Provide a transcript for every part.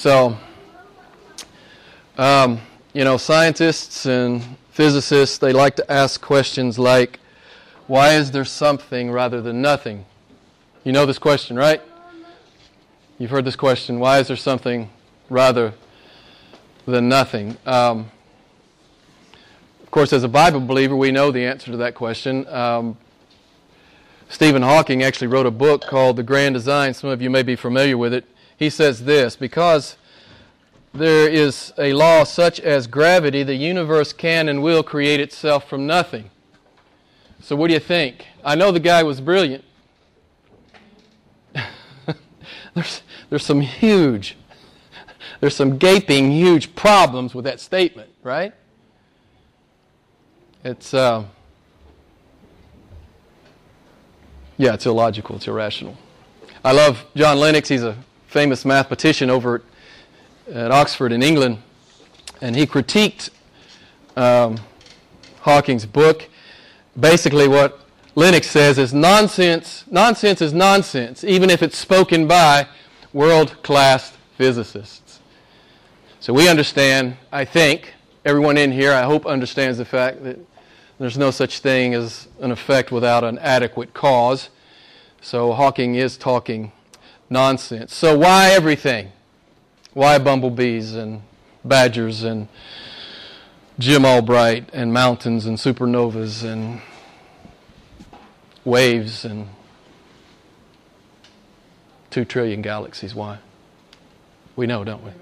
So, um, you know, scientists and physicists, they like to ask questions like, why is there something rather than nothing? You know this question, right? You've heard this question, why is there something rather than nothing? Um, of course, as a Bible believer, we know the answer to that question. Um, Stephen Hawking actually wrote a book called The Grand Design. Some of you may be familiar with it. He says this Because there is a law such as gravity, the universe can and will create itself from nothing. So, what do you think? I know the guy was brilliant. there's, there's some huge, there's some gaping huge problems with that statement, right? It's, uh, yeah, it's illogical, it's irrational. I love John Lennox. He's a famous mathematician over at, Oxford in England, and he critiqued um, Hawking's book. Basically, what Lennox says is nonsense. Nonsense is nonsense, even if it's spoken by world class physicists. So we understand, I think, everyone in here, I hope, understands the fact that there's no such thing as an effect without an adequate cause. So Hawking is talking nonsense. So why everything? Why bumblebees and badgers and Jim Albright and mountains and supernovas and waves and two trillion galaxies? Why? We know, don't we?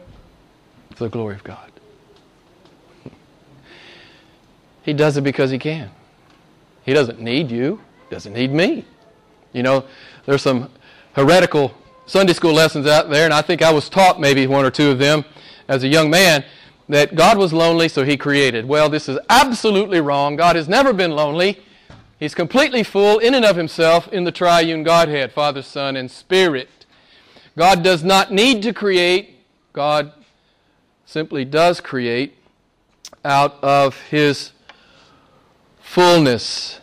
For the glory of God. He does it because he can. He doesn't need you, doesn't need me. You know, there's some heretical Sunday school lessons out there, and I think I was taught maybe one or two of them as a young man that God was lonely, so he created. Well, this is absolutely wrong. God has never been lonely. He's completely full in and of himself in the triune Godhead, Father, Son, and Spirit. God does not need to create. God simply does create out of his fullness.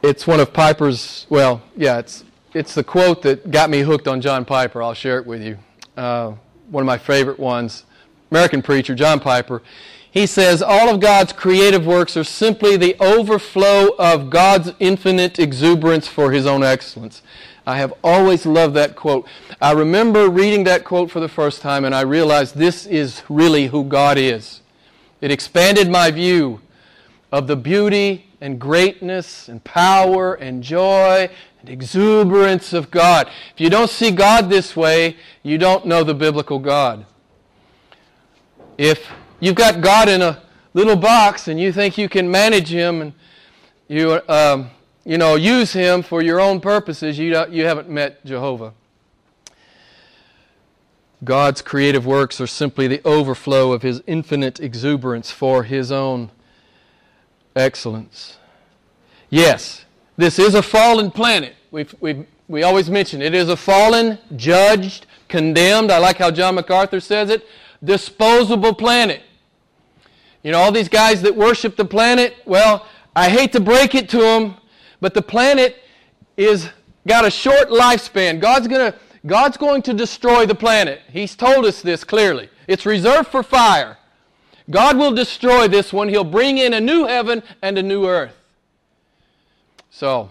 It's one of Piper's, well, yeah, it's, it's the quote that got me hooked on John Piper. I'll share it with you. Uh, one of my favorite ones. American preacher, John Piper. He says, All of God's creative works are simply the overflow of God's infinite exuberance for His own excellence. I have always loved that quote. I remember reading that quote for the first time and I realized this is really who God is. It expanded my view of the beauty and greatness and power and joy and exuberance of God. If you don't see God this way, you don't know the biblical God. If you've got God in a little box and you think you can manage Him and you, um, you know, use Him for your own purposes, you, you haven't met Jehovah. God's creative works are simply the overflow of His infinite exuberance for His own excellence. Yes, this is a fallen planet. We've, we we always mention it is a fallen, judged, condemned, I like how John MacArthur says it, disposable planet. You know, all these guys that worship the planet, well, I hate to break it to them, but the planet is got a short lifespan. God's going to God's going to destroy the planet. He's told us this clearly. It's reserved for fire. God will destroy this one. He'll bring in a new heaven and a new earth. So,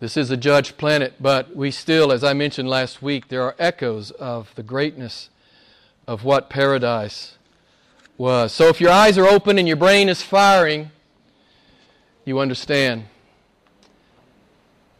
this is a judged planet, but we still, as I mentioned last week, there are echoes of the greatness of what paradise was. So, if your eyes are open and your brain is firing, you understand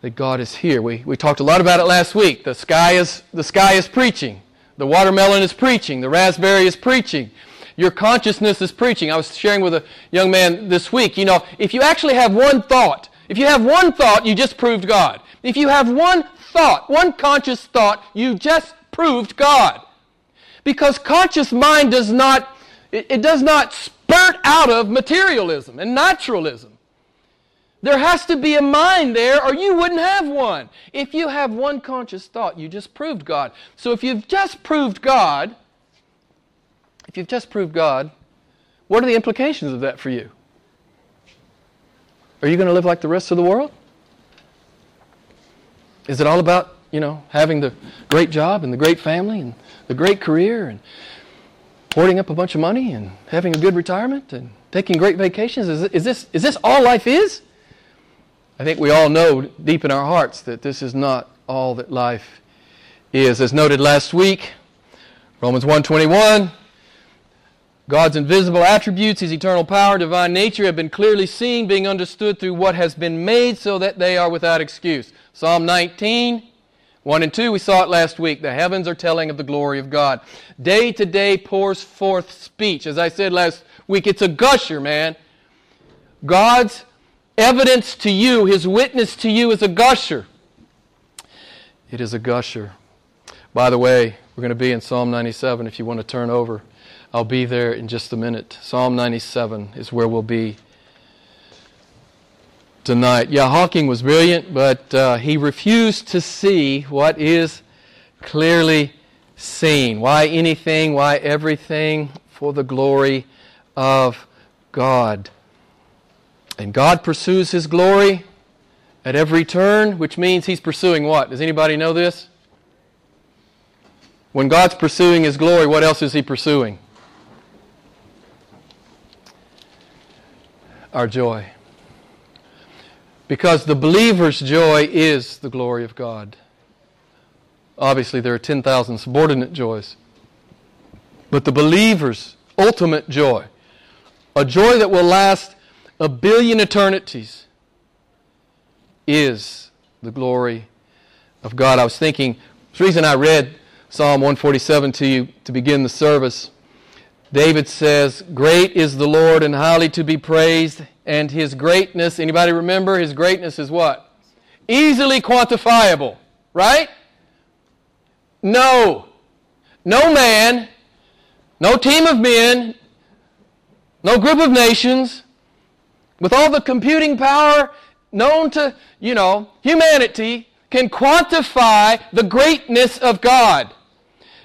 that God is here. We, we talked a lot about it last week. The sky, is, the sky is preaching. The watermelon is preaching. The raspberry is preaching. Your consciousness is preaching. I was sharing with a young man this week. You know, if you actually have one thought, if you have one thought, you just proved God. If you have one thought, one conscious thought, you just proved God. Because conscious mind does not, it, it does not spurt out of materialism and naturalism. There has to be a mind there, or you wouldn't have one. If you have one conscious thought, you just proved God. So if you've just proved God, if you've just proved God, what are the implications of that for you? Are you going to live like the rest of the world? Is it all about you know, having the great job and the great family and the great career and hoarding up a bunch of money and having a good retirement and taking great vacations? Is, is, this, is this all life is? I think we all know deep in our hearts that this is not all that life is. As noted last week, Romans 121, God's invisible attributes, His eternal power, divine nature have been clearly seen, being understood through what has been made so that they are without excuse. Psalm 19, 1 and 2, we saw it last week. The heavens are telling of the glory of God. Day to day pours forth speech. As I said last week, it's a gusher, man. God's evidence to you, His witness to you is a gusher. It is a gusher. By the way, we're going to be in Psalm 97 if you want to turn over. I'll be there in just a minute. Psalm 97 is where we'll be tonight. Yeah, Hawking was brilliant, but uh, he refused to see what is clearly seen. Why anything? Why everything? For the glory of God. And God pursues His glory at every turn, which means He's pursuing what? Does anybody know this? When God's pursuing His glory, what else is He pursuing? Our joy. Because the believer's joy is the glory of God. Obviously, there are 10,000 subordinate joys. But the believer's ultimate joy, a joy that will last a billion eternities, is the glory of God. I was thinking, the reason I read Psalm 147 to you to begin the service David says, Great is the Lord and highly to be praised, and his greatness, anybody remember? His greatness is what? Easily quantifiable, right? No. No man, no team of men, no group of nations, with all the computing power known to, you know, humanity, can quantify the greatness of God.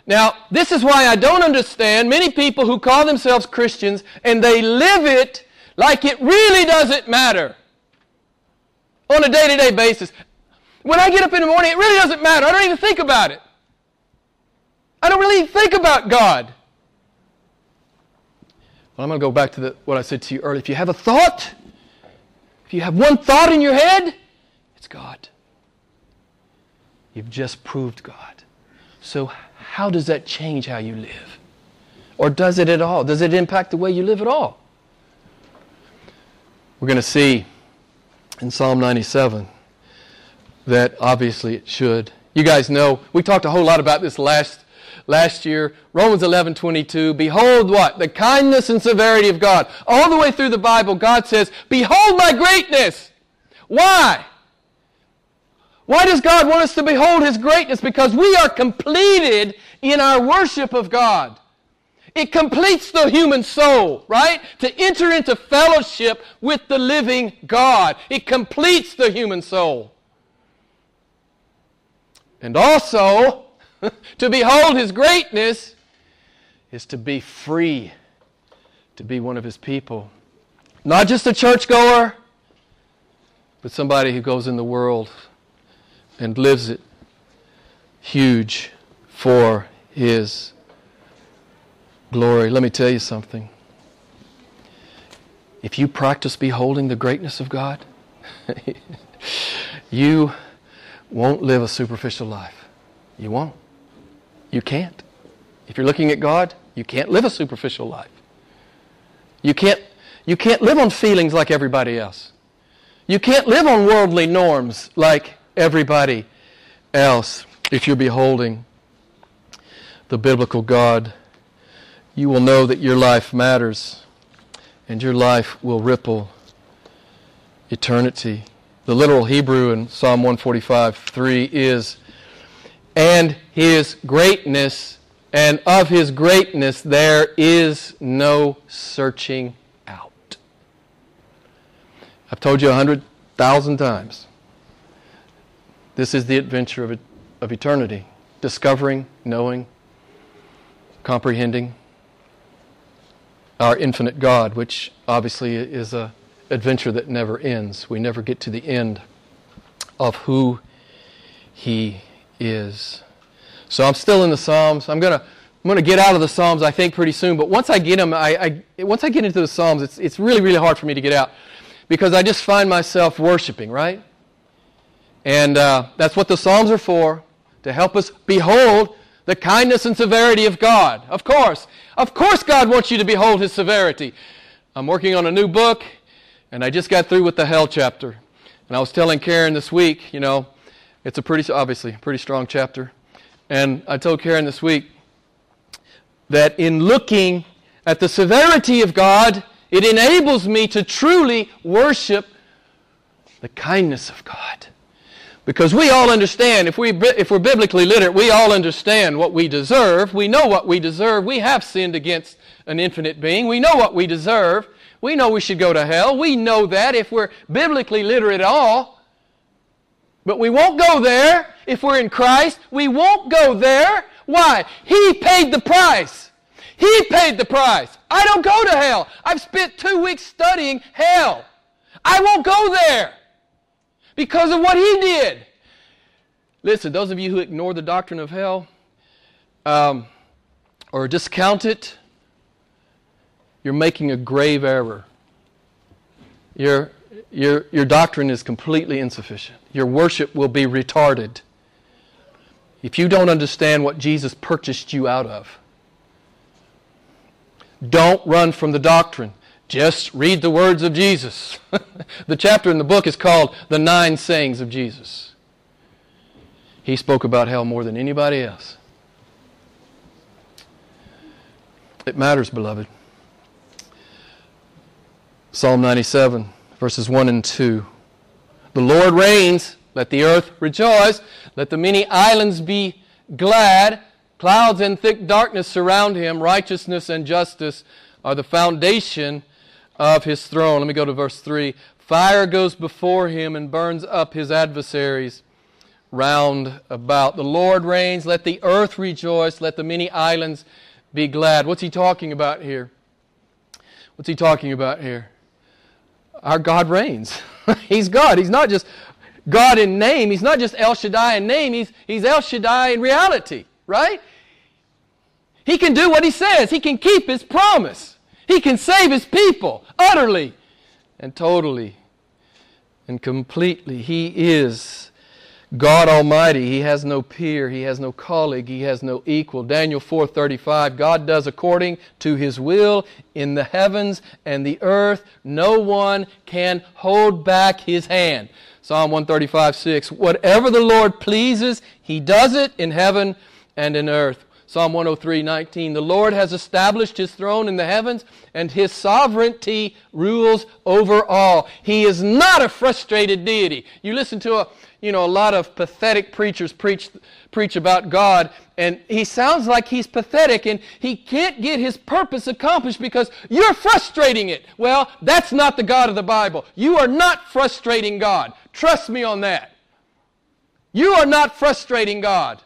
Now, this is why I don't understand many people who call themselves Christians and they live it like it really doesn't matter on a day to day basis. When I get up in the morning, it really doesn't matter. I don't even think about it. I don't really think about God. Well, I'm going to go back to the, what I said to you earlier. If you have a thought, if you have one thought in your head, it's God. You've just proved God. So, how does that change how you live? Or does it at all? Does it impact the way you live at all? We're going to see in Psalm 97 that obviously it should. You guys know, we talked a whole lot about this last last year. Romans 11, 22. Behold what? The kindness and severity of God. All the way through the Bible, God says, Behold my greatness. Why? Why does God want us to behold His greatness? Because we are completed in our worship of God. It completes the human soul, right? To enter into fellowship with the living God. It completes the human soul. And also, to behold His greatness is to be free, to be one of His people. Not just a churchgoer, but somebody who goes in the world and lives it huge for His glory. Let me tell you something. If you practice beholding the greatness of God, you won't live a superficial life. You won't. You can't. If you're looking at God, you can't live a superficial life. You can't, you can't live on feelings like everybody else. You can't live on worldly norms like everybody else. If you're beholding the biblical God, you will know that your life matters and your life will ripple eternity. The literal Hebrew in Psalm 145 3 is, and his greatness, and of his greatness there is no searching out. I've told you a hundred thousand times this is the adventure of, of eternity discovering, knowing, comprehending our infinite God, which obviously is an adventure that never ends. We never get to the end of who He is. So I'm still in the Psalms. I'm going to I'm going to get out of the Psalms, I think, pretty soon. But once I get them, I, I, once I get into the Psalms, it's, it's really, really hard for me to get out because I just find myself worshiping, right? And uh, that's what the Psalms are for, to help us behold the kindness and severity of God. Of course. Of course, God wants you to behold His severity. I'm working on a new book, and I just got through with the hell chapter. And I was telling Karen this week, you know, it's a pretty, obviously, a pretty strong chapter. And I told Karen this week that in looking at the severity of God, it enables me to truly worship the kindness of God. Because we all understand, if, we, if we're biblically literate, we all understand what we deserve. We know what we deserve. We have sinned against an infinite being. We know what we deserve. We know we should go to hell. We know that if we're biblically literate at all. But we won't go there if we're in Christ. We won't go there. Why? He paid the price. He paid the price. I don't go to hell. I've spent two weeks studying hell. I won't go there because of what he did. Listen, those of you who ignore the doctrine of hell um, or discount it, you're making a grave error. Your, your, your doctrine is completely insufficient. Your worship will be retarded if you don't understand what Jesus purchased you out of. Don't run from the doctrine. Just read the words of Jesus. the chapter in the book is called The Nine Sayings of Jesus. He spoke about hell more than anybody else. It matters, beloved. Psalm 97, verses 1 and 2. The Lord reigns. Let the earth rejoice. Let the many islands be glad. Clouds and thick darkness surround him. Righteousness and justice are the foundation of his throne. Let me go to verse 3. Fire goes before him and burns up his adversaries round about. The Lord reigns. Let the earth rejoice. Let the many islands be glad. What's he talking about here? What's he talking about here? Our God reigns. he's God. He's not just God in name. He's not just El Shaddai in name. He's, he's El Shaddai in reality, right? He can do what he says. He can keep his promise. He can save his people utterly and totally and completely. He is God Almighty. He has no peer, he has no colleague, he has no equal. Daniel 4:35 God does according to his will in the heavens and the earth. No one can hold back his hand. Psalm 135, 6. Whatever the Lord pleases, he does it in heaven and in earth. Psalm 103, 19. The Lord has established his throne in the heavens, and his sovereignty rules over all. He is not a frustrated deity. You listen to a, you know, a lot of pathetic preachers preach, preach about God, and he sounds like he's pathetic and he can't get his purpose accomplished because you're frustrating it. Well, that's not the God of the Bible. You are not frustrating God. Trust me on that. You are not frustrating God.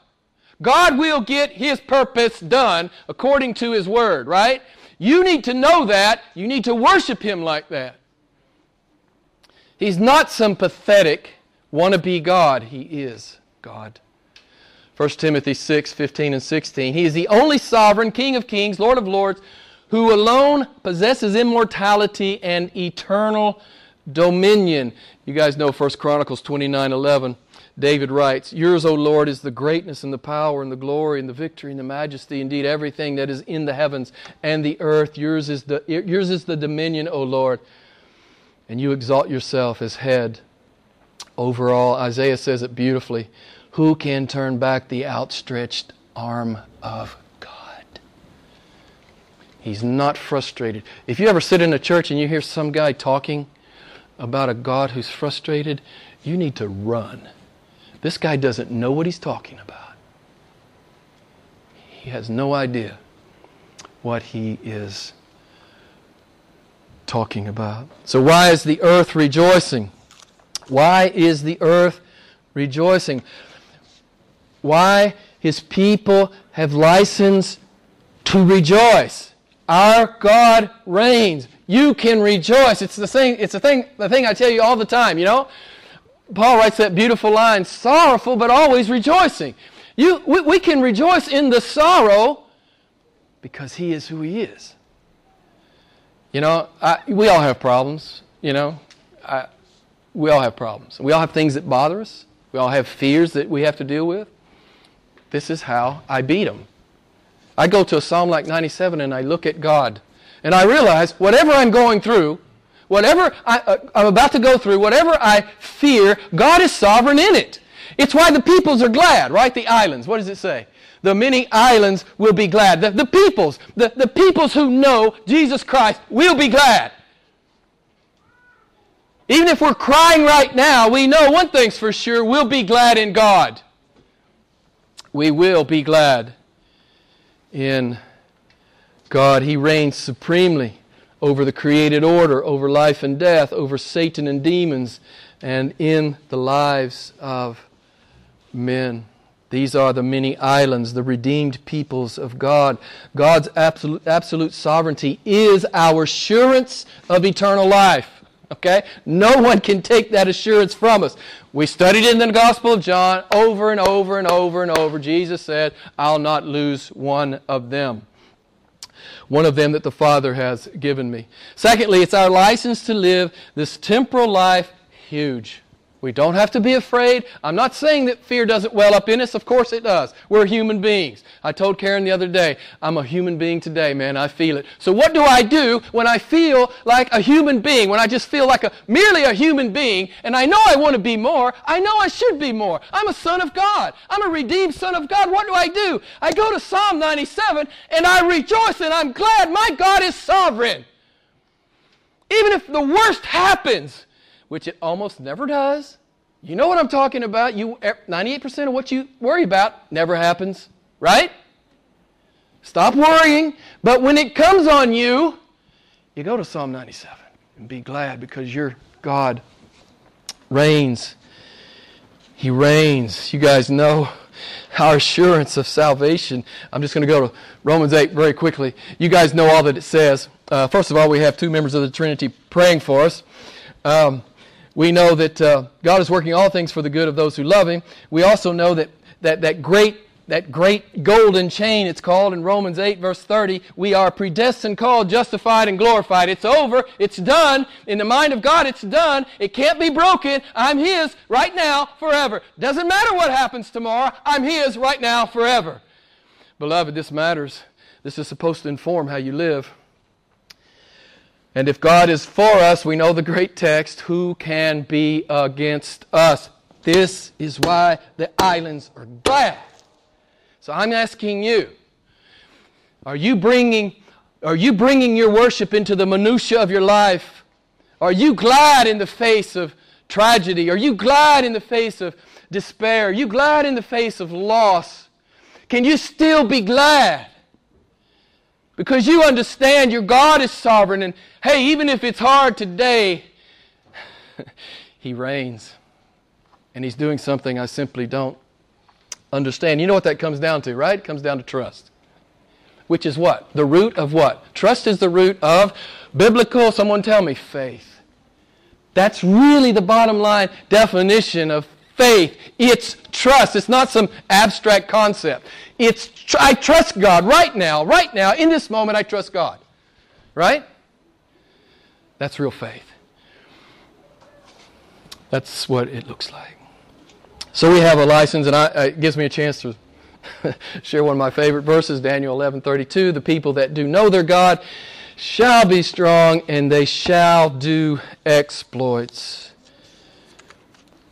God will get his purpose done according to his word, right? You need to know that. You need to worship him like that. He's not some pathetic wannabe God. He is God. 1 Timothy 6, 15 and 16. He is the only sovereign, King of kings, Lord of lords, who alone possesses immortality and eternal dominion. You guys know 1 Chronicles 29, 11. David writes, Yours, O Lord, is the greatness and the power and the glory and the victory and the majesty, indeed everything that is in the heavens and the earth. Yours is the, yours is the dominion, O Lord. And you exalt yourself as head over all. Isaiah says it beautifully. Who can turn back the outstretched arm of God? He's not frustrated. If you ever sit in a church and you hear some guy talking about a God who's frustrated, you need to run. This guy doesn't know what he's talking about. He has no idea what he is talking about. So, why is the earth rejoicing? Why is the earth rejoicing? Why his people have license to rejoice. Our God reigns. You can rejoice. It's the thing, it's the thing, the thing I tell you all the time, you know? Paul writes that beautiful line sorrowful but always rejoicing. You, we, we can rejoice in the sorrow because he is who he is. You know, I, we all have problems, you know. I, we all have problems. We all have things that bother us. We all have fears that we have to deal with. This is how I beat them. I go to a psalm like 97 and I look at God and I realize whatever I'm going through, whatever I, uh, I'm about to go through, whatever I fear, God is sovereign in it. It's why the peoples are glad, right? The islands. What does it say? The many islands will be glad. The, the peoples, the, the peoples who know Jesus Christ will be glad. Even if we're crying right now, we know one thing's for sure we'll be glad in God. We will be glad in God. He reigns supremely over the created order, over life and death, over Satan and demons, and in the lives of men. These are the many islands, the redeemed peoples of God. God's absolute, absolute sovereignty is our assurance of eternal life. Okay? No one can take that assurance from us. We studied in the Gospel of John over and over and over and over. Jesus said, I'll not lose one of them. One of them that the Father has given me. Secondly, it's our license to live this temporal life huge. We don't have to be afraid. I'm not saying that fear doesn't well up in us. Of course it does. We're human beings. I told Karen the other day, I'm a human being today, man. I feel it. So what do I do when I feel like a human being? When I just feel like a merely a human being and I know I want to be more. I know I should be more. I'm a son of God. I'm a redeemed son of God. What do I do? I go to Psalm 97 and I rejoice and I'm glad my God is sovereign. Even if the worst happens, which it almost never does. You know what I'm talking about. You 98% of what you worry about never happens, right? Stop worrying. But when it comes on you, you go to Psalm 97 and be glad because your God reigns. He reigns. You guys know our assurance of salvation. I'm just going to go to Romans 8 very quickly. You guys know all that it says. Uh, first of all, we have two members of the Trinity praying for us. Um, we know that uh, God is working all things for the good of those who love Him. We also know that, that, that great that great golden chain, it's called in Romans 8, verse 30. We are predestined, called, justified, and glorified. It's over. It's done. In the mind of God, it's done. It can't be broken. I'm His right now, forever. Doesn't matter what happens tomorrow. I'm His right now, forever. Beloved, this matters. This is supposed to inform how you live. And if God is for us, we know the great text, who can be against us? This is why the islands are glad. So I'm asking you, are you bringing, are you bringing your worship into the minutia of your life? Are you glad in the face of tragedy? Are you glad in the face of despair? Are you glad in the face of loss? Can you still be glad? Because you understand your God is sovereign. And hey, even if it's hard today, He reigns. And He's doing something I simply don't understand. You know what that comes down to, right? It comes down to trust. Which is what? The root of what? Trust is the root of biblical, someone tell me, faith. That's really the bottom line definition of faith. It's trust. It's not some abstract concept. It's tr- I trust God right now, right now, in this moment, I trust God. Right? That's real faith. That's what it looks like. So we have a license, and I, uh, it gives me a chance to share one of my favorite verses, Daniel 11:32. The people that do know their God shall be strong, and they shall do exploits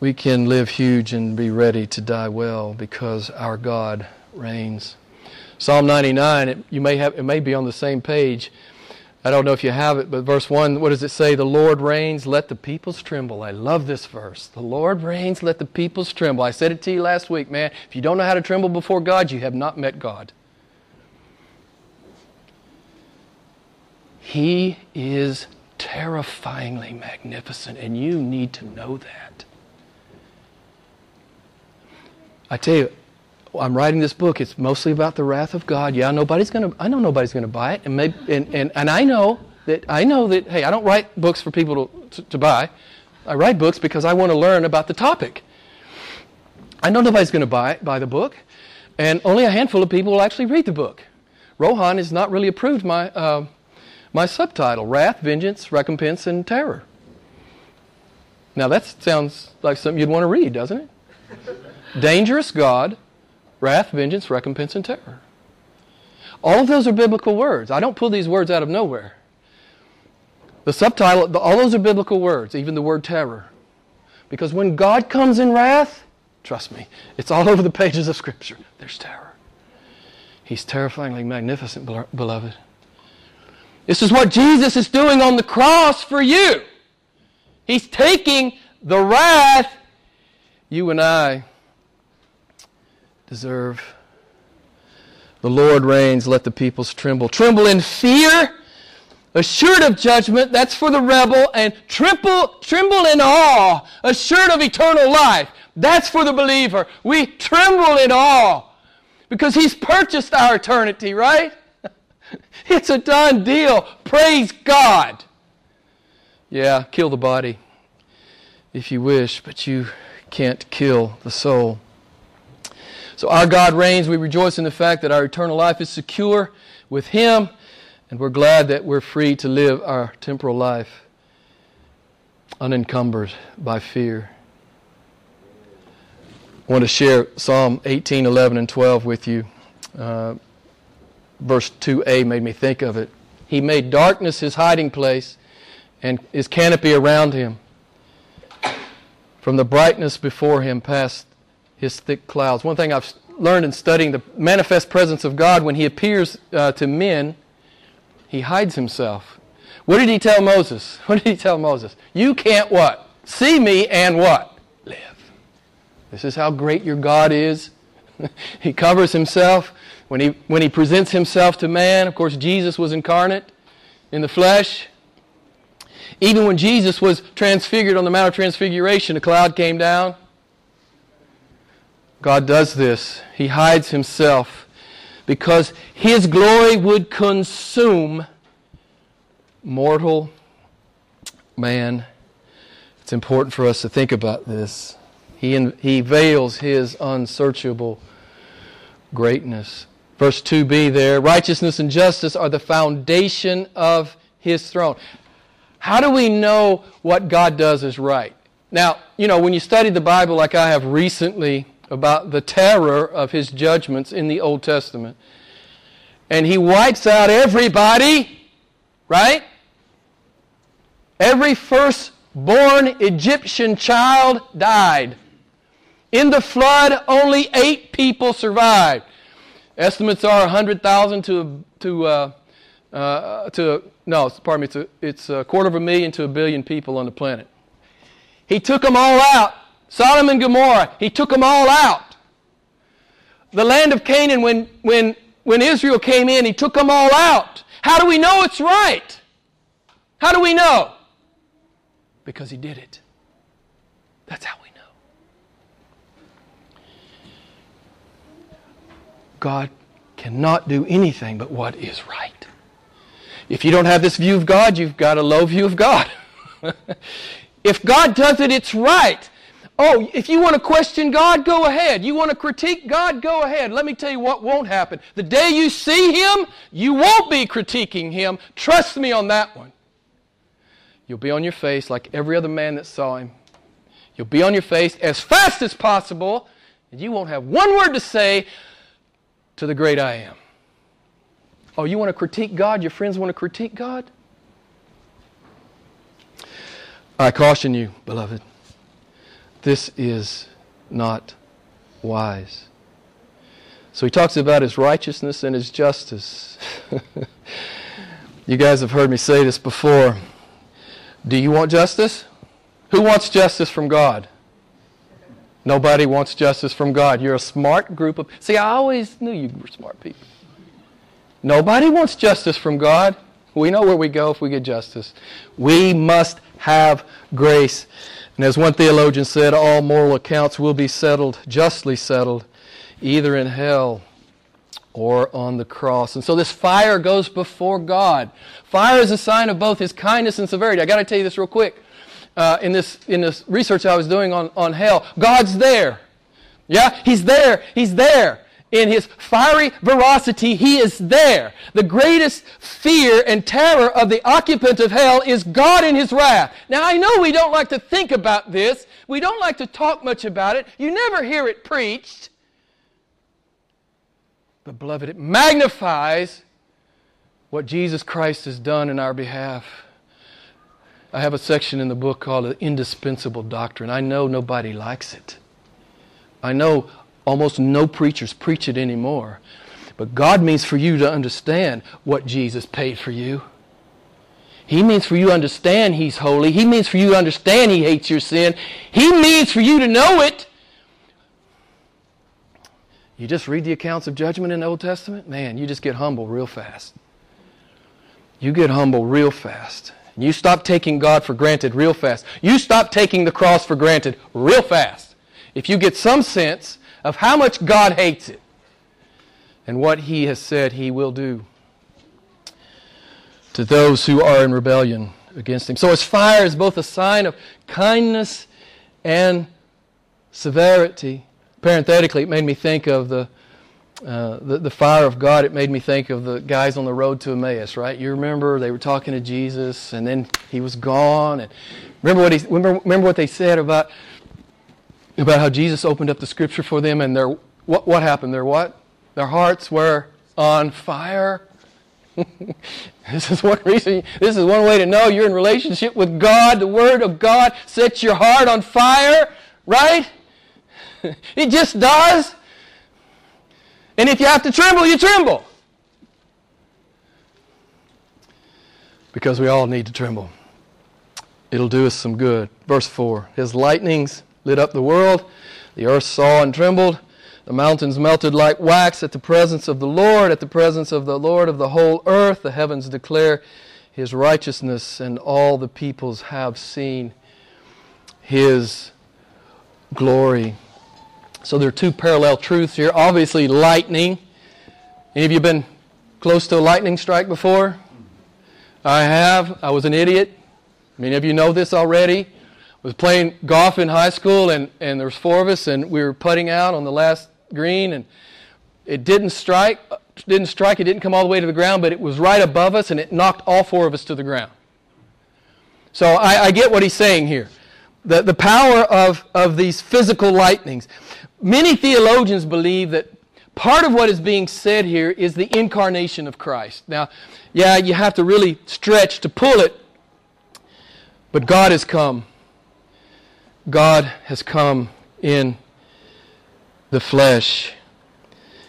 we can live huge and be ready to die well because our God reigns. Psalm 99, it, you may have, it may be on the same page. I don't know if you have it, but verse 1, what does it say? The Lord reigns, let the peoples tremble. I love this verse. The Lord reigns, let the peoples tremble. I said it to you last week, man. If you don't know how to tremble before God, you have not met God. He is terrifyingly magnificent, and you need to know that. I tell you, I'm writing this book. It's mostly about the wrath of God. Yeah, nobody's to. I know nobody's going to buy it, and maybe, and, and and I know that I know that. Hey, I don't write books for people to, to, to buy. I write books because I want to learn about the topic. I know nobody's going to buy, buy the book, and only a handful of people will actually read the book. Rohan has not really approved my, uh, my subtitle Wrath, Vengeance, Recompense, and Terror. Now that sounds like something you'd want to read, doesn't it? Dangerous God, wrath, vengeance, recompense, and terror. All of those are biblical words. I don't pull these words out of nowhere. The subtitle, all those are biblical words, even the word terror. Because when God comes in wrath, trust me, it's all over the pages of Scripture. There's terror. He's terrifyingly magnificent, beloved. This is what Jesus is doing on the cross for you. He's taking the wrath you and I deserve. The Lord reigns, let the peoples tremble. Tremble in fear, assured of judgment, that's for the rebel, and tremble, tremble in awe, assured of eternal life, that's for the believer. We tremble in awe because He's purchased our eternity, right? it's a done deal. Praise God. Yeah, kill the body if you wish, but you can't kill the soul. So our God reigns. We rejoice in the fact that our eternal life is secure with Him, and we're glad that we're free to live our temporal life unencumbered by fear. I want to share Psalm 18, 11, and 12 with you. Uh, verse 2a made me think of it. He made darkness his hiding place and his canopy around him. From the brightness before him passed his thick clouds. One thing I've learned in studying the manifest presence of God, when he appears uh, to men, he hides himself. What did he tell Moses? What did he tell Moses? You can't what? See me and what? Live. This is how great your God is. he covers himself. When he, when he presents himself to man, of course, Jesus was incarnate in the flesh. Even when Jesus was transfigured on the Mount of Transfiguration, a cloud came down. God does this. He hides himself because his glory would consume mortal man. It's important for us to think about this. He, he veils his unsearchable greatness. Verse 2b there righteousness and justice are the foundation of his throne. How do we know what God does is right? Now, you know, when you study the Bible like I have recently, about the terror of his judgments in the Old Testament. And he wipes out everybody, right? Every firstborn Egyptian child died. In the flood, only eight people survived. Estimates are 100,000 to, to, uh, uh, to, no, pardon me, it's a, it's a quarter of a million to a billion people on the planet. He took them all out. Sodom and Gomorrah, he took them all out. The land of Canaan, when, when, when Israel came in, he took them all out. How do we know it's right? How do we know? Because he did it. That's how we know. God cannot do anything but what is right. If you don't have this view of God, you've got a low view of God. if God does it, it's right. Oh, if you want to question God, go ahead. You want to critique God, go ahead. Let me tell you what won't happen. The day you see Him, you won't be critiquing Him. Trust me on that one. You'll be on your face like every other man that saw Him. You'll be on your face as fast as possible, and you won't have one word to say to the great I am. Oh, you want to critique God? Your friends want to critique God? I caution you, beloved. This is not wise. So he talks about his righteousness and his justice. you guys have heard me say this before. Do you want justice? Who wants justice from God? Nobody wants justice from God. You're a smart group of. See, I always knew you were smart people. Nobody wants justice from God. We know where we go if we get justice. We must have grace. And as one theologian said, all moral accounts will be settled, justly settled, either in hell or on the cross. And so this fire goes before God. Fire is a sign of both his kindness and severity. I got to tell you this real quick. uh, in, this, in this research I was doing on, on hell. God's there. Yeah? He's there. He's there. In his fiery veracity, he is there. The greatest fear and terror of the occupant of hell is God in his wrath. Now, I know we don't like to think about this. We don't like to talk much about it. You never hear it preached. But, beloved, it magnifies what Jesus Christ has done in our behalf. I have a section in the book called the Indispensable Doctrine. I know nobody likes it. I know almost no preachers preach it anymore. But God means for you to understand what Jesus paid for you. He means for you to understand He's holy. He means for you to understand He hates your sin. He means for you to know it. You just read the accounts of judgment in the Old Testament, man, you just get humble real fast. You get humble real fast. You stop taking God for granted real fast. You stop taking the cross for granted real fast. If you get some sense of how much God hates it and what He has said He will do to those who are in rebellion against Him. So His fire is both a sign of kindness and severity. Parenthetically, it made me think of the, uh, the, the fire of God. It made me think of the guys on the road to Emmaus, right? You remember they were talking to Jesus, and then He was gone. And remember what he remember, remember what they said about about how Jesus opened up the scripture for them and their what what happened? Their what? Their hearts were on fire. this is one reason this is one way to know you're in relationship with God. The word of God sets your heart on fire, right? it just does. And if you have to tremble, you tremble. Because we all need to tremble. It'll do us some good. Verse 4 His lightnings lit up the world. The earth saw and trembled. The mountains melted like wax at the presence of the Lord, at the presence of the Lord of the whole earth. The heavens declare his righteousness, and all the peoples have seen his glory. So there are two parallel truths here. Obviously, lightning. Any of you been close to a lightning strike before? I have. I was an idiot. Many of you know this already was playing golf in high school, and, and there was four of us, and we were putting out on the last green, and it didn't strike. Didn't strike. It didn't come all the way to the ground, but it was right above us, and it knocked all four of us to the ground. So I, I get what he's saying here. The, the power of, of these physical lightnings. Many theologians believe that part of what is being said here is the incarnation of Christ. Now, yeah, you have to really stretch to pull it, but God has come God has come in the flesh.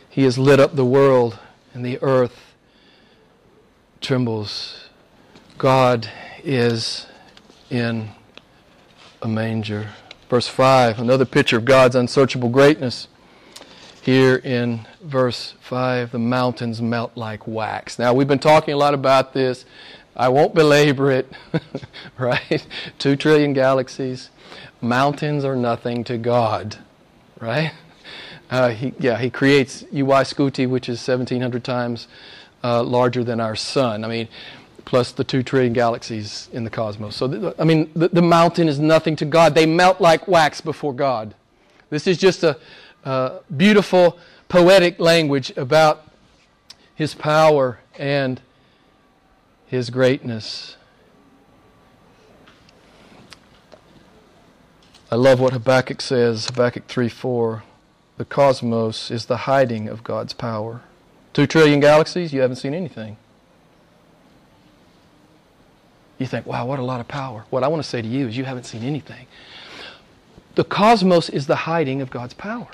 He has lit up the world, and the earth trembles. God is in a manger. Verse 5, another picture of God's unsearchable greatness. Here in verse 5, the mountains melt like wax. Now, we've been talking a lot about this. I won't belabor it, right? Two trillion galaxies mountains are nothing to God, right? Uh, he, yeah, he creates UY Scuti, which is 1,700 times uh, larger than our sun. I mean, plus the two trillion galaxies in the cosmos. So, th- I mean, the, the, mountain is nothing to God. They melt like wax before God. This is just a beautiful, poetic language about his power and his greatness. I love what Habakkuk says, Habakkuk 3 4. The cosmos is the hiding of God's power. Two trillion galaxies, you haven't seen anything. You think, wow, what a lot of power. What I want to say to you is you haven't seen anything. The cosmos is the hiding of God's power.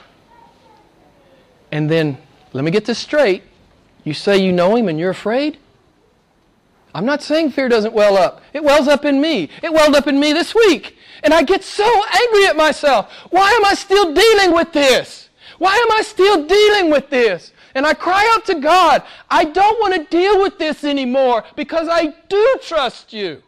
And then, let me get this straight. You say you know Him and you're afraid? I'm not saying fear doesn't well up. It wells up in me. It welled up in me this week. And I get so angry at myself. Why am I still dealing with this? Why am I still dealing with this? And I cry out to God, I don't want to deal with this anymore because I do trust you.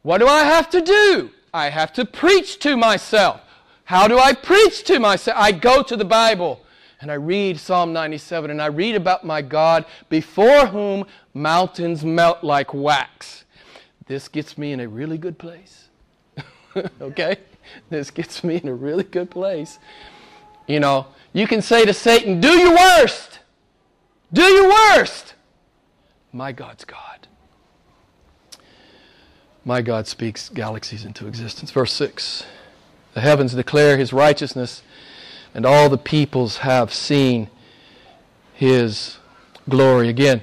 What do I have to do? I have to preach to myself. How do I preach to myself? I go to the Bible and I read Psalm 97 and I read about my God before whom mountains melt like wax. this gets me in a really good place. okay? This gets me in a really good place. You know, you can say to Satan, Do your worst. Do your worst. My God's God. My God speaks galaxies into existence. Verse 6 The heavens declare his righteousness, and all the peoples have seen his glory. Again,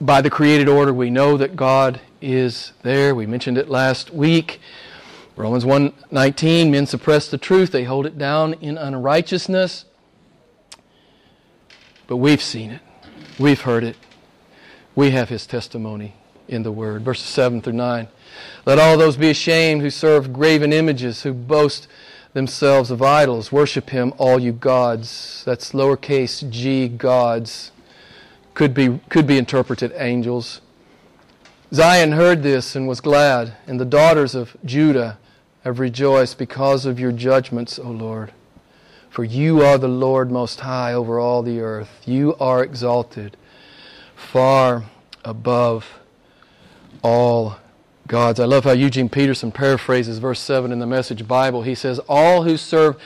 by the created order, we know that God is there. We mentioned it last week. Romans 1:19 men suppress the truth, they hold it down in unrighteousness. But we've seen it. We've heard it. We have his testimony in the word. Verses 7 through 9. Let all those be ashamed who serve graven images, who boast themselves of idols. Worship him, all you gods. That's lowercase g gods. Could be, could be interpreted angels. Zion heard this and was glad, and the daughters of Judah have rejoiced because of your judgments, O Lord. For you are the Lord most high over all the earth. You are exalted far above all gods. I love how Eugene Peterson paraphrases verse 7 in the Message Bible. He says, All who serve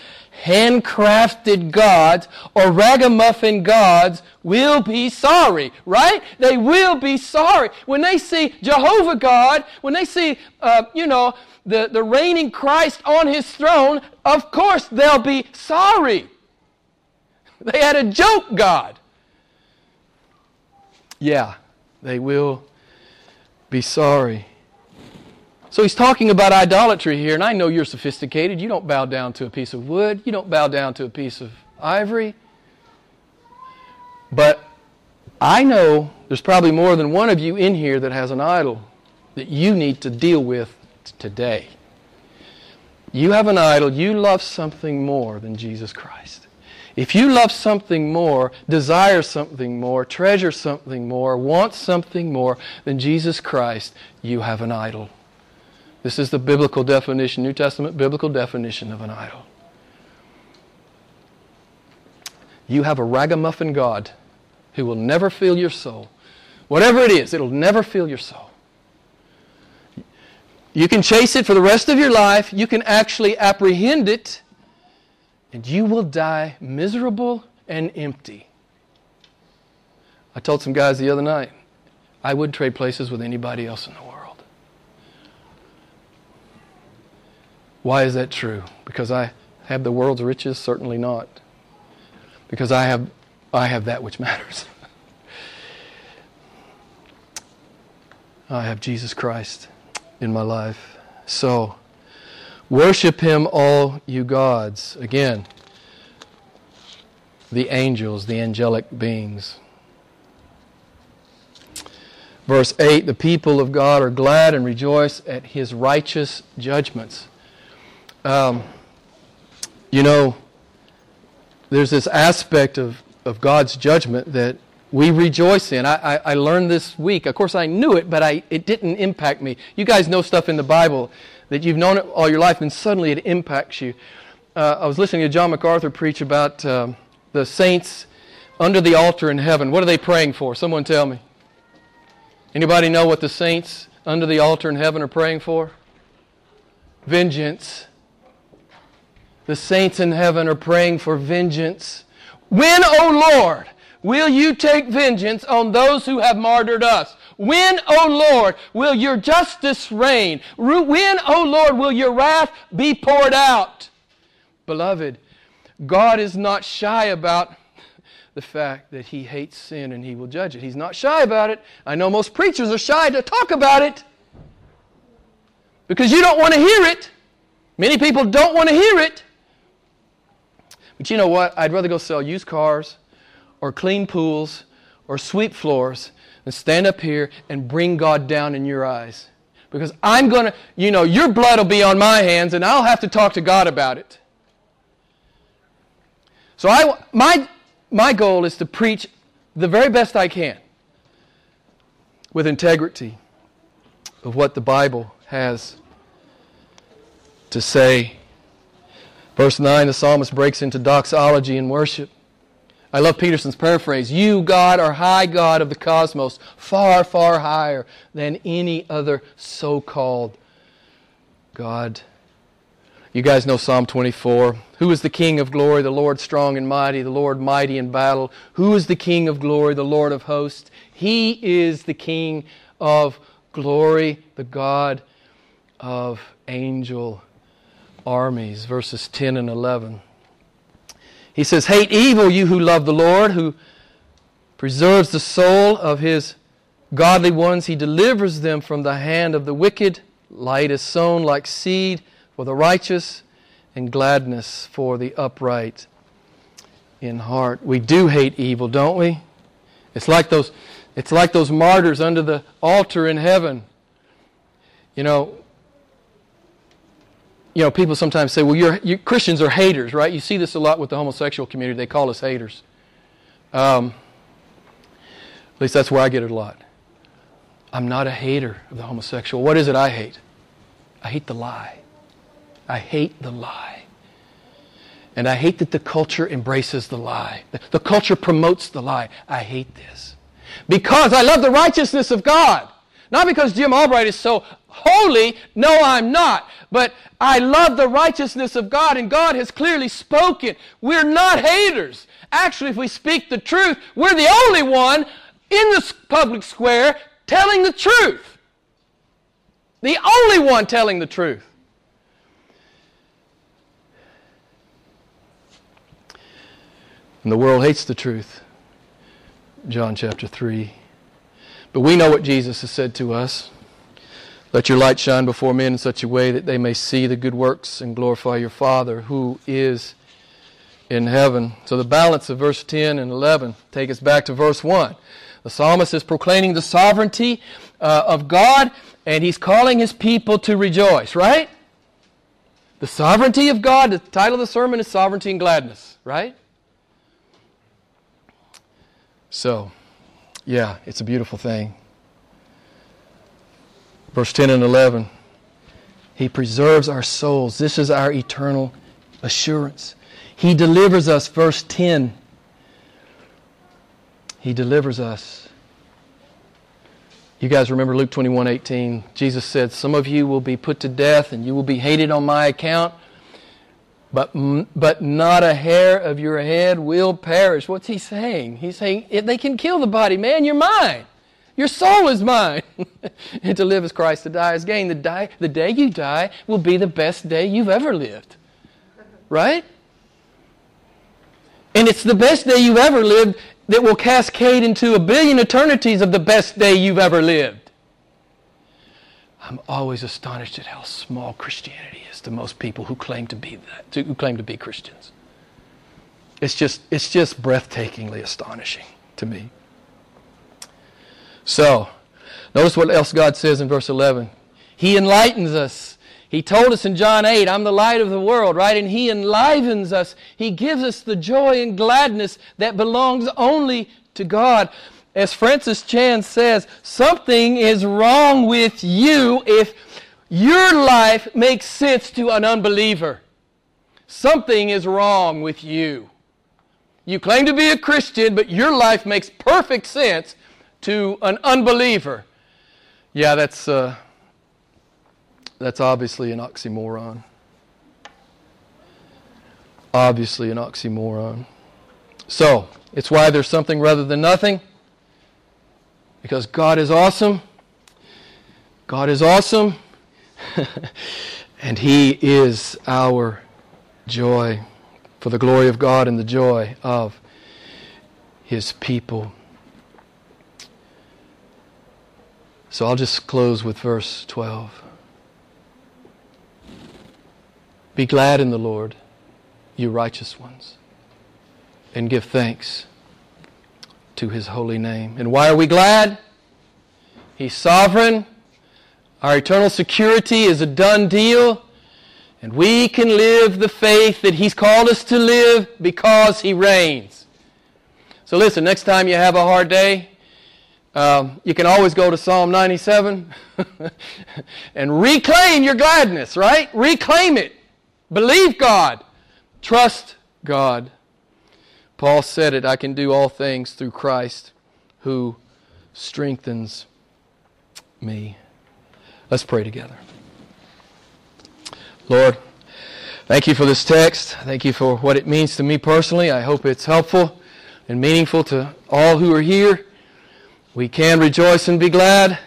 handcrafted gods or ragamuffin gods will be sorry, right? They will be sorry. When they see Jehovah God, when they see, uh, you know, the, the reigning Christ on his throne, of course they'll be sorry. They had a joke God. Yeah, they will be sorry. So he's talking about idolatry here, and I know you're sophisticated. You don't bow down to a piece of wood, you don't bow down to a piece of ivory. But I know there's probably more than one of you in here that has an idol that you need to deal with today. You have an idol, you love something more than Jesus Christ. If you love something more, desire something more, treasure something more, want something more than Jesus Christ, you have an idol. This is the biblical definition, New Testament biblical definition of an idol. You have a ragamuffin God who will never fill your soul. Whatever it is, it'll never fill your soul. You can chase it for the rest of your life. You can actually apprehend it, and you will die miserable and empty. I told some guys the other night, I would trade places with anybody else in the world. Why is that true? Because I have the world's riches? Certainly not. Because I have, I have that which matters. I have Jesus Christ in my life. So, worship Him, all you gods. Again, the angels, the angelic beings. Verse 8 The people of God are glad and rejoice at His righteous judgments. Um, you know, there's this aspect of, of God's judgment that we rejoice in. I, I, I, learned this week. Of course, I knew it, but I, it didn't impact me. You guys know stuff in the Bible that you've known it all your life, and suddenly it impacts you. Uh, I was listening to John MacArthur preach about um, the saints under the altar in heaven. What are they praying for? Someone tell me. Anybody know what the saints under the altar in heaven are praying for? Vengeance. The saints in heaven are praying for vengeance. When, O oh Lord, will you take vengeance on those who have martyred us? When, O Lord, will your justice reign? When, O Lord, will your wrath be poured out? Beloved, God is not shy about the fact that He hates sin and He will judge it. He's not shy about it. I know most preachers are shy to talk about it because you don't want to hear it. Many people don't want to hear it. But you know what? I'd rather go sell used cars or clean pools or sweep floors than stand up here and bring God down in your eyes. Because I'm going to, you know, your blood will be on my hands and I'll have to talk to God about it. So I, my, my goal is to preach the very best I can with integrity of what the Bible has to say. Verse 9, the psalmist breaks into doxology and worship. I love Peterson's paraphrase You, God, are high God of the cosmos, far, far higher than any other so called God. You guys know Psalm 24. Who is the King of glory? The Lord strong and mighty, the Lord mighty in battle. Who is the King of glory? The Lord of hosts. He is the King of glory, the God of angel armies. Verses 10 and 11. He says, Hate evil, you who love the Lord, who preserves the soul of his godly ones. He delivers them from the hand of the wicked. Light is sown like seed for the righteous, and gladness for the upright in heart. We do hate evil, don't we? It's like those, it's like those martyrs under the altar in heaven. You know, you know, people sometimes say, well, you're, you, Christians are haters, right? You see this a lot with the homosexual community. They call us haters. Um, at least that's where I get it a lot. I'm not a hater of the homosexual. What is it I hate? I hate the lie. I hate the lie. And I hate that the culture embraces the lie. The culture promotes the lie. I hate this. Because I love the righteousness of God. Not because Jim Albright is so holy. No, I'm not. But I love the righteousness of God, and God has clearly spoken. We're not haters. Actually, if we speak the truth, we're the only one in the public square telling the truth. The only one telling the truth. And the world hates the truth. John chapter 3. But we know what Jesus has said to us. Let your light shine before men in such a way that they may see the good works and glorify your Father who is in heaven. So the balance of verse 10 and 11 take us back to verse 1. The psalmist is proclaiming the sovereignty uh, of God and he's calling his people to rejoice, right? The sovereignty of God, the title of the sermon is Sovereignty and Gladness, right? So, yeah, it's a beautiful thing. Verse 10 and 11. He preserves our souls. This is our eternal assurance. He delivers us, verse 10. He delivers us. You guys remember Luke 21 18. Jesus said, Some of you will be put to death and you will be hated on my account, but, but not a hair of your head will perish. What's he saying? He's saying, They can kill the body, man, you're mine. Your soul is mine. and to live as Christ, to die as gain. The, die, the day you die will be the best day you've ever lived. Right? And it's the best day you've ever lived that will cascade into a billion eternities of the best day you've ever lived. I'm always astonished at how small Christianity is to most people who claim to be that, who claim to be Christians. It's just, it's just breathtakingly astonishing to me. So, notice what else God says in verse 11. He enlightens us. He told us in John 8, I'm the light of the world, right? And He enlivens us. He gives us the joy and gladness that belongs only to God. As Francis Chan says, something is wrong with you if your life makes sense to an unbeliever. Something is wrong with you. You claim to be a Christian, but your life makes perfect sense to an unbeliever. Yeah, that's, uh, that's obviously an oxymoron. Obviously, an oxymoron. So, it's why there's something rather than nothing. Because God is awesome. God is awesome. and He is our joy for the glory of God and the joy of His people. So I'll just close with verse 12. Be glad in the Lord, you righteous ones, and give thanks to his holy name. And why are we glad? He's sovereign. Our eternal security is a done deal. And we can live the faith that He's called us to live because He reigns. So listen, next time you have a hard day, um, you can always go to Psalm 97 and reclaim your gladness, right? Reclaim it. Believe God. Trust God. Paul said it I can do all things through Christ who strengthens me. Let's pray together. Lord, thank you for this text. Thank you for what it means to me personally. I hope it's helpful and meaningful to all who are here. We can rejoice and be glad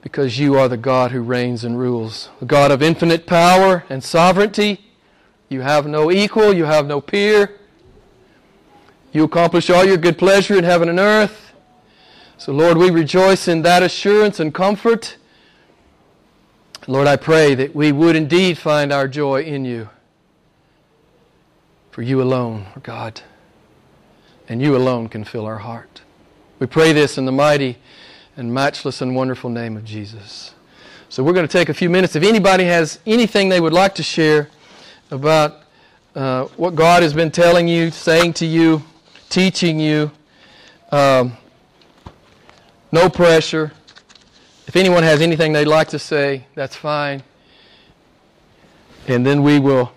because you are the God who reigns and rules, the God of infinite power and sovereignty. You have no equal, you have no peer. You accomplish all your good pleasure in heaven and earth. So, Lord, we rejoice in that assurance and comfort. Lord, I pray that we would indeed find our joy in you. For you alone are God, and you alone can fill our heart. We pray this in the mighty and matchless and wonderful name of Jesus. So we're going to take a few minutes. If anybody has anything they would like to share about uh, what God has been telling you, saying to you, teaching you, um, no pressure. If anyone has anything they'd like to say, that's fine. And then we will